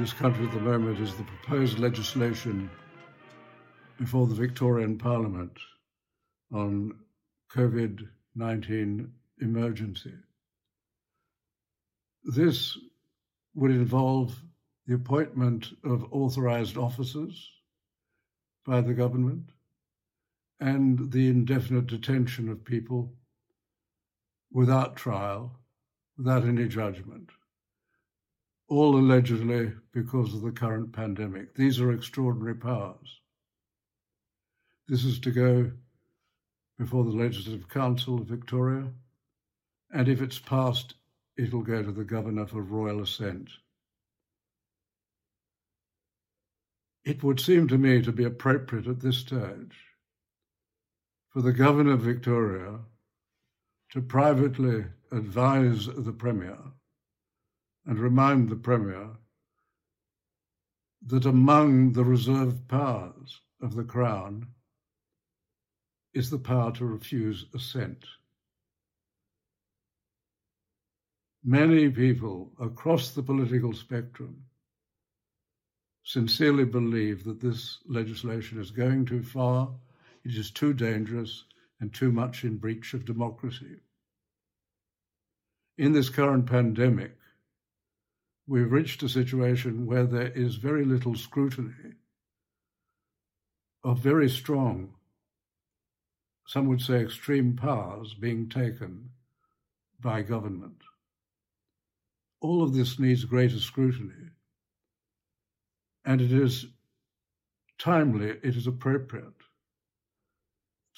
this country at the moment is the proposed legislation before the Victorian Parliament on COVID 19 emergency. This would involve the appointment of authorized officers by the government and the indefinite detention of people without trial, without any judgment, all allegedly because of the current pandemic. These are extraordinary powers. This is to go before the Legislative Council of Victoria, and if it's passed, it'll go to the Governor for royal assent. It would seem to me to be appropriate at this stage for the Governor of Victoria to privately advise the Premier and remind the Premier that among the reserved powers of the Crown is the power to refuse assent. Many people across the political spectrum sincerely believe that this legislation is going too far, it is too dangerous, and too much in breach of democracy. In this current pandemic, we've reached a situation where there is very little scrutiny of very strong some would say extreme powers being taken by government. All of this needs greater scrutiny, and it is timely, it is appropriate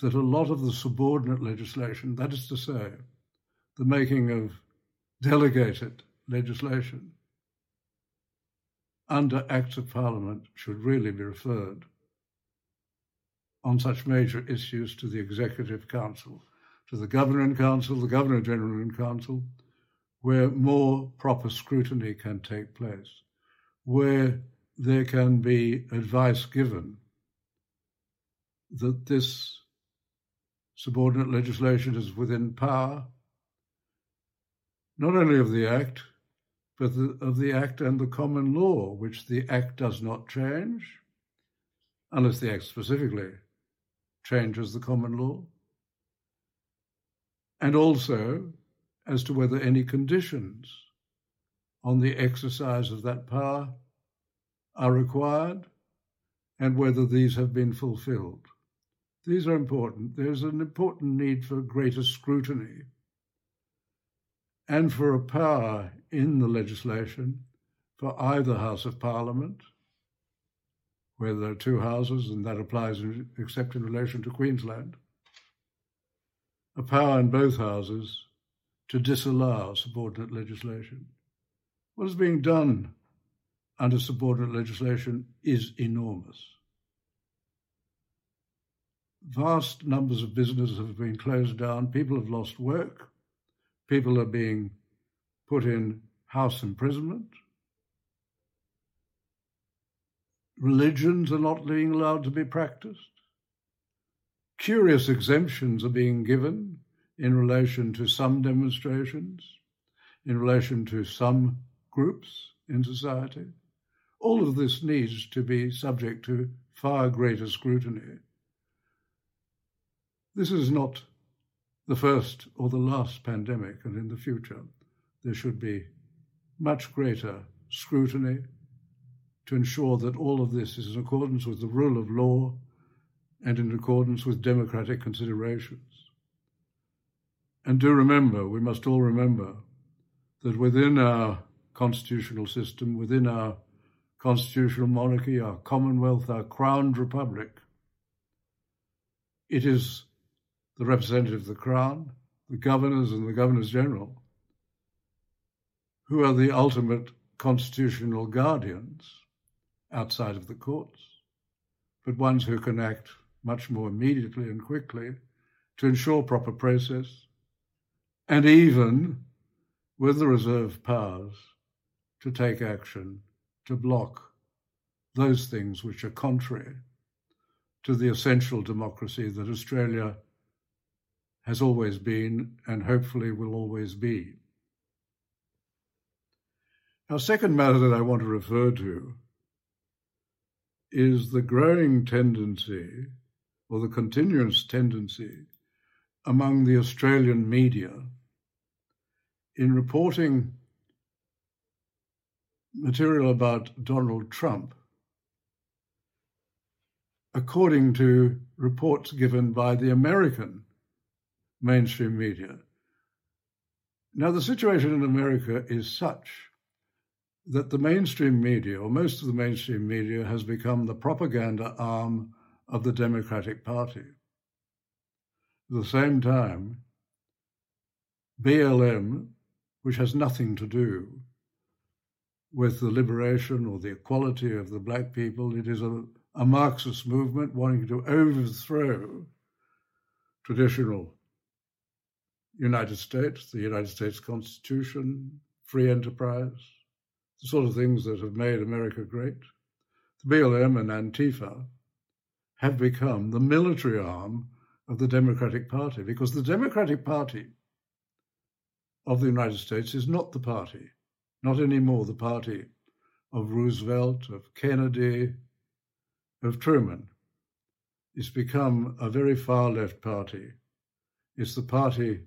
that a lot of the subordinate legislation, that is to say, the making of delegated legislation under Acts of Parliament should really be referred on such major issues to the Executive Council, to the Governor in Council, the Governor General in Council, where more proper scrutiny can take place, where there can be advice given that this subordinate legislation is within power, not only of the Act, but of the Act and the common law, which the Act does not change, unless the Act specifically changes the common law, and also as to whether any conditions on the exercise of that power are required and whether these have been fulfilled. These are important. There's an important need for greater scrutiny and for a power in the legislation for either House of Parliament where there are two houses, and that applies in, except in relation to Queensland, a power in both houses to disallow subordinate legislation. What is being done under subordinate legislation is enormous. Vast numbers of businesses have been closed down, people have lost work, people are being put in house imprisonment, religions are not being allowed to be practiced. Curious exemptions are being given in relation to some demonstrations, in relation to some groups in society. All of this needs to be subject to far greater scrutiny. This is not the first or the last pandemic, and in the future there should be much greater scrutiny to ensure that all of this is in accordance with the rule of law and in accordance with democratic considerations. And do remember, we must all remember, that within our constitutional system, within our constitutional monarchy, our commonwealth, our crowned republic, it is the representative of the crown, the governors and the governors general, who are the ultimate constitutional guardians outside of the courts, but ones who can act much more immediately and quickly to ensure proper process, and even with the reserve powers to take action to block those things which are contrary to the essential democracy that Australia has always been and hopefully will always be. Now, second matter that I want to refer to is the growing tendency, or the continuous tendency, among the Australian media in reporting material about Donald Trump according to reports given by the American mainstream media. Now, the situation in America is such that the mainstream media, or most of the mainstream media, has become the propaganda arm of the Democratic Party. At the same time, BLM, which has nothing to do with the liberation or the equality of the black people, it is a, a Marxist movement wanting to overthrow traditional United States, the United States Constitution, free enterprise, the sort of things that have made America great. The BLM and Antifa have become the military arm of the Democratic Party because the Democratic Party of the United States is not the party, not anymore the party of Roosevelt, of Kennedy, of Truman. It's become a very far left party. It's the party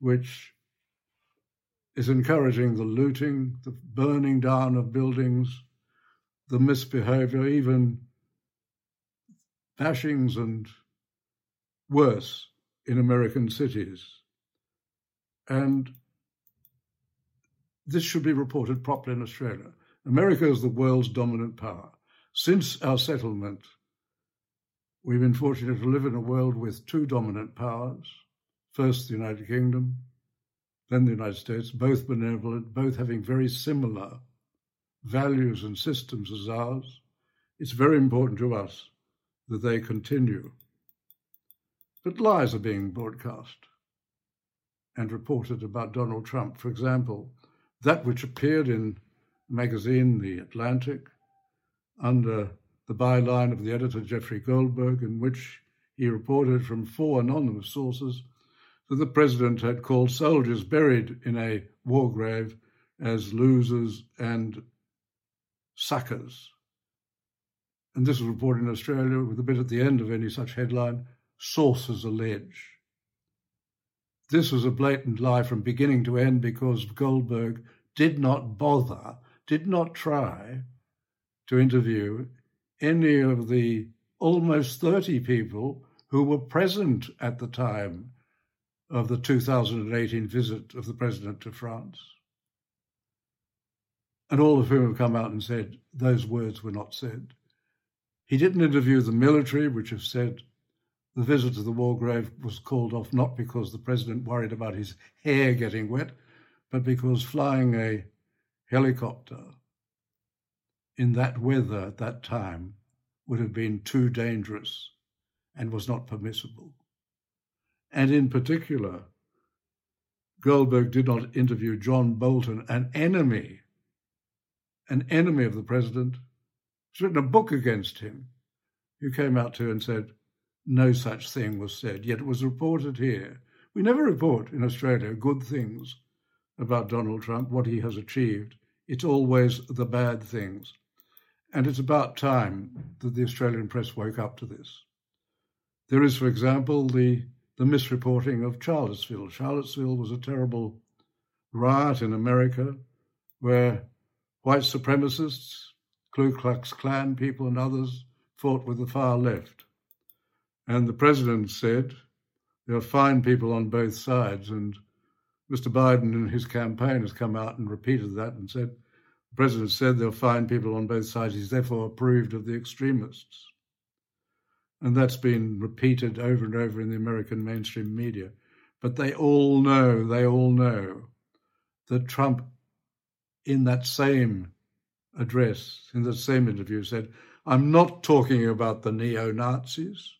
which is encouraging the looting, the burning down of buildings, the misbehavior, even bashings and worse in American cities. And this should be reported properly in Australia. America is the world's dominant power. Since our settlement, we've been fortunate to live in a world with two dominant powers first the United Kingdom, then the United States, both benevolent, both having very similar values and systems as ours. It's very important to us that they continue. But lies are being broadcast and reported about Donald Trump. For example, that which appeared in magazine The Atlantic under the byline of the editor Jeffrey Goldberg, in which he reported from four anonymous sources that the president had called soldiers buried in a war grave as losers and suckers. And this was reported in Australia with a bit at the end of any such headline sources allege. This was a blatant lie from beginning to end because Goldberg did not bother, did not try to interview any of the almost 30 people who were present at the time of the 2018 visit of the President to France. And all of whom have come out and said those words were not said. He didn't interview the military, which have said the visit to the war grave was called off not because the president worried about his hair getting wet, but because flying a helicopter in that weather at that time would have been too dangerous and was not permissible. And in particular, Goldberg did not interview John Bolton, an enemy, an enemy of the president. He's written a book against him, who came out to and said, no such thing was said, yet it was reported here. We never report in Australia good things about Donald Trump, what he has achieved. It's always the bad things. And it's about time that the Australian press woke up to this. There is, for example, the the misreporting of Charlottesville. Charlottesville was a terrible riot in America where white supremacists, Ku Klux Klan people, and others fought with the far left. And the president said there are fine people on both sides. And Mr. Biden in his campaign has come out and repeated that and said, the president said there are fine people on both sides. He's therefore approved of the extremists. And that's been repeated over and over in the American mainstream media. But they all know, they all know that Trump, in that same address, in the same interview, said, I'm not talking about the neo Nazis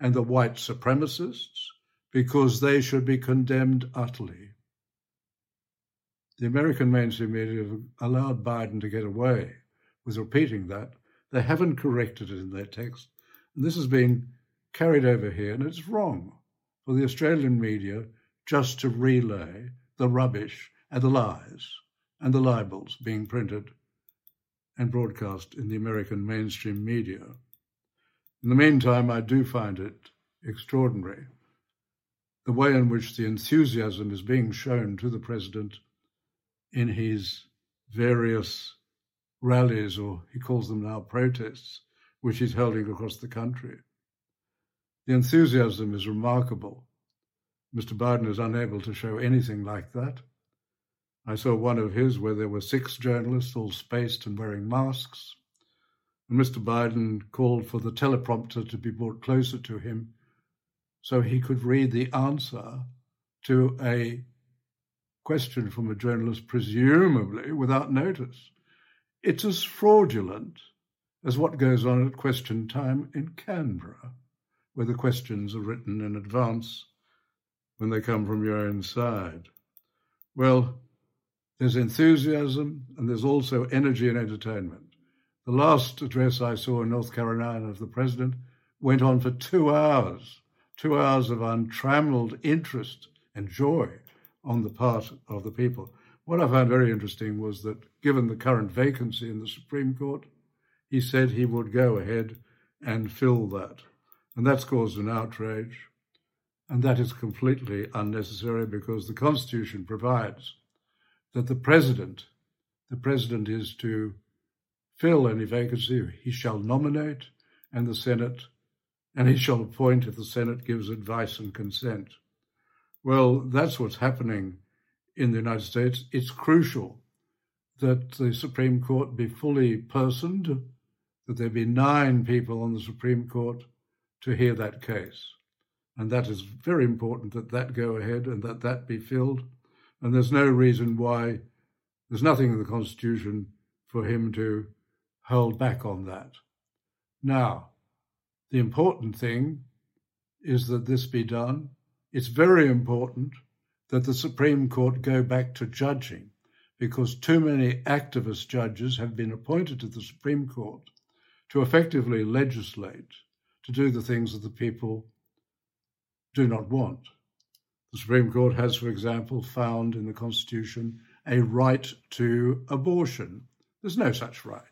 and the white supremacists because they should be condemned utterly. The American mainstream media have allowed Biden to get away with repeating that. They haven't corrected it in their text. This has been carried over here, and it's wrong for the Australian media just to relay the rubbish and the lies and the libels being printed and broadcast in the American mainstream media. In the meantime, I do find it extraordinary the way in which the enthusiasm is being shown to the president in his various rallies, or he calls them now protests, which he's holding across the country. The enthusiasm is remarkable. Mr. Biden is unable to show anything like that. I saw one of his where there were six journalists all spaced and wearing masks. And Mr. Biden called for the teleprompter to be brought closer to him so he could read the answer to a question from a journalist, presumably without notice. It's as fraudulent as what goes on at question time in Canberra, where the questions are written in advance when they come from your own side. Well, there's enthusiasm and there's also energy and entertainment. The last address I saw in North Carolina of the president went on for two hours, two hours of untrammeled interest and joy on the part of the people. What I found very interesting was that given the current vacancy in the Supreme Court, he said he would go ahead and fill that. And that's caused an outrage. And that is completely unnecessary because the Constitution provides that the president, the president is to fill any vacancy, he shall nominate, and the Senate, and he shall appoint if the Senate gives advice and consent. Well, that's what's happening in the United States. It's crucial that the Supreme Court be fully personed, that there be nine people on the Supreme Court to hear that case. And that is very important that that go ahead and that that be filled. And there's no reason why there's nothing in the Constitution for him to hold back on that. Now, the important thing is that this be done. It's very important that the Supreme Court go back to judging because too many activist judges have been appointed to the Supreme Court to effectively legislate, to do the things that the people do not want. The Supreme Court has, for example, found in the Constitution a right to abortion. There's no such right.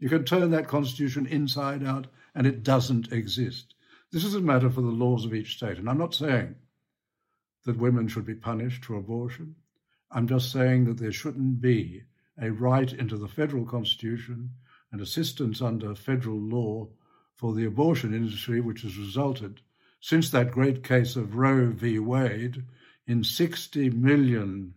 You can turn that Constitution inside out, and it doesn't exist. This is a matter for the laws of each state. And I'm not saying that women should be punished for abortion. I'm just saying that there shouldn't be a right into the federal constitution and assistance under federal law for the abortion industry, which has resulted since that great case of Roe v. Wade in 60 million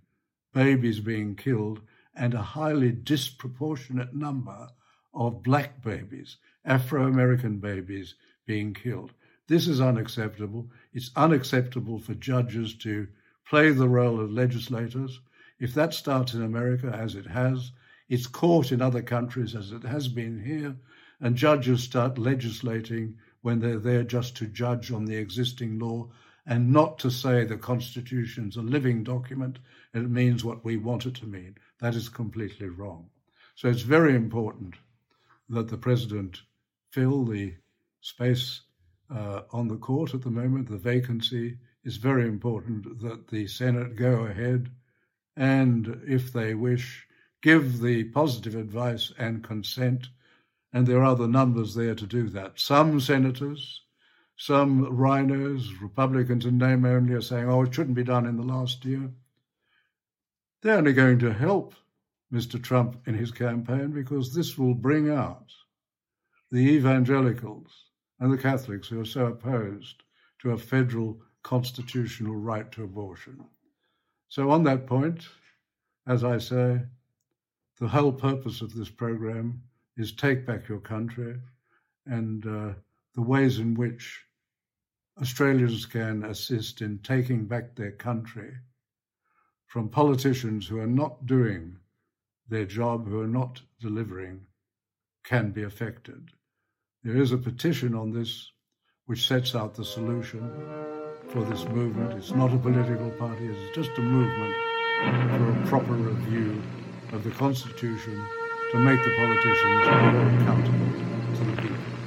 babies being killed and a highly disproportionate number of black babies, Afro American babies being killed. This is unacceptable. It's unacceptable for judges to play the role of legislators. If that starts in America, as it has, it's caught in other countries, as it has been here, and judges start legislating when they're there just to judge on the existing law and not to say the Constitution's a living document and it means what we want it to mean. That is completely wrong. So it's very important that the President fill the space uh, on the court at the moment, the vacancy. is very important that the Senate go ahead and, if they wish, give the positive advice and consent and there are the numbers there to do that. Some senators, some RINOs, Republicans in name only, are saying, oh, it shouldn't be done in the last year. They're only going to help Mr. Trump in his campaign because this will bring out the evangelicals and the Catholics who are so opposed to a federal constitutional right to abortion. So, on that point, as I say, the whole purpose of this program is Take Back Your Country and uh, the ways in which Australians can assist in taking back their country from politicians who are not doing their job, who are not delivering, can be affected. There is a petition on this which sets out the solution for this movement. It's not a political party, it's just a movement for a proper review of the Constitution to make the politicians more accountable to the people.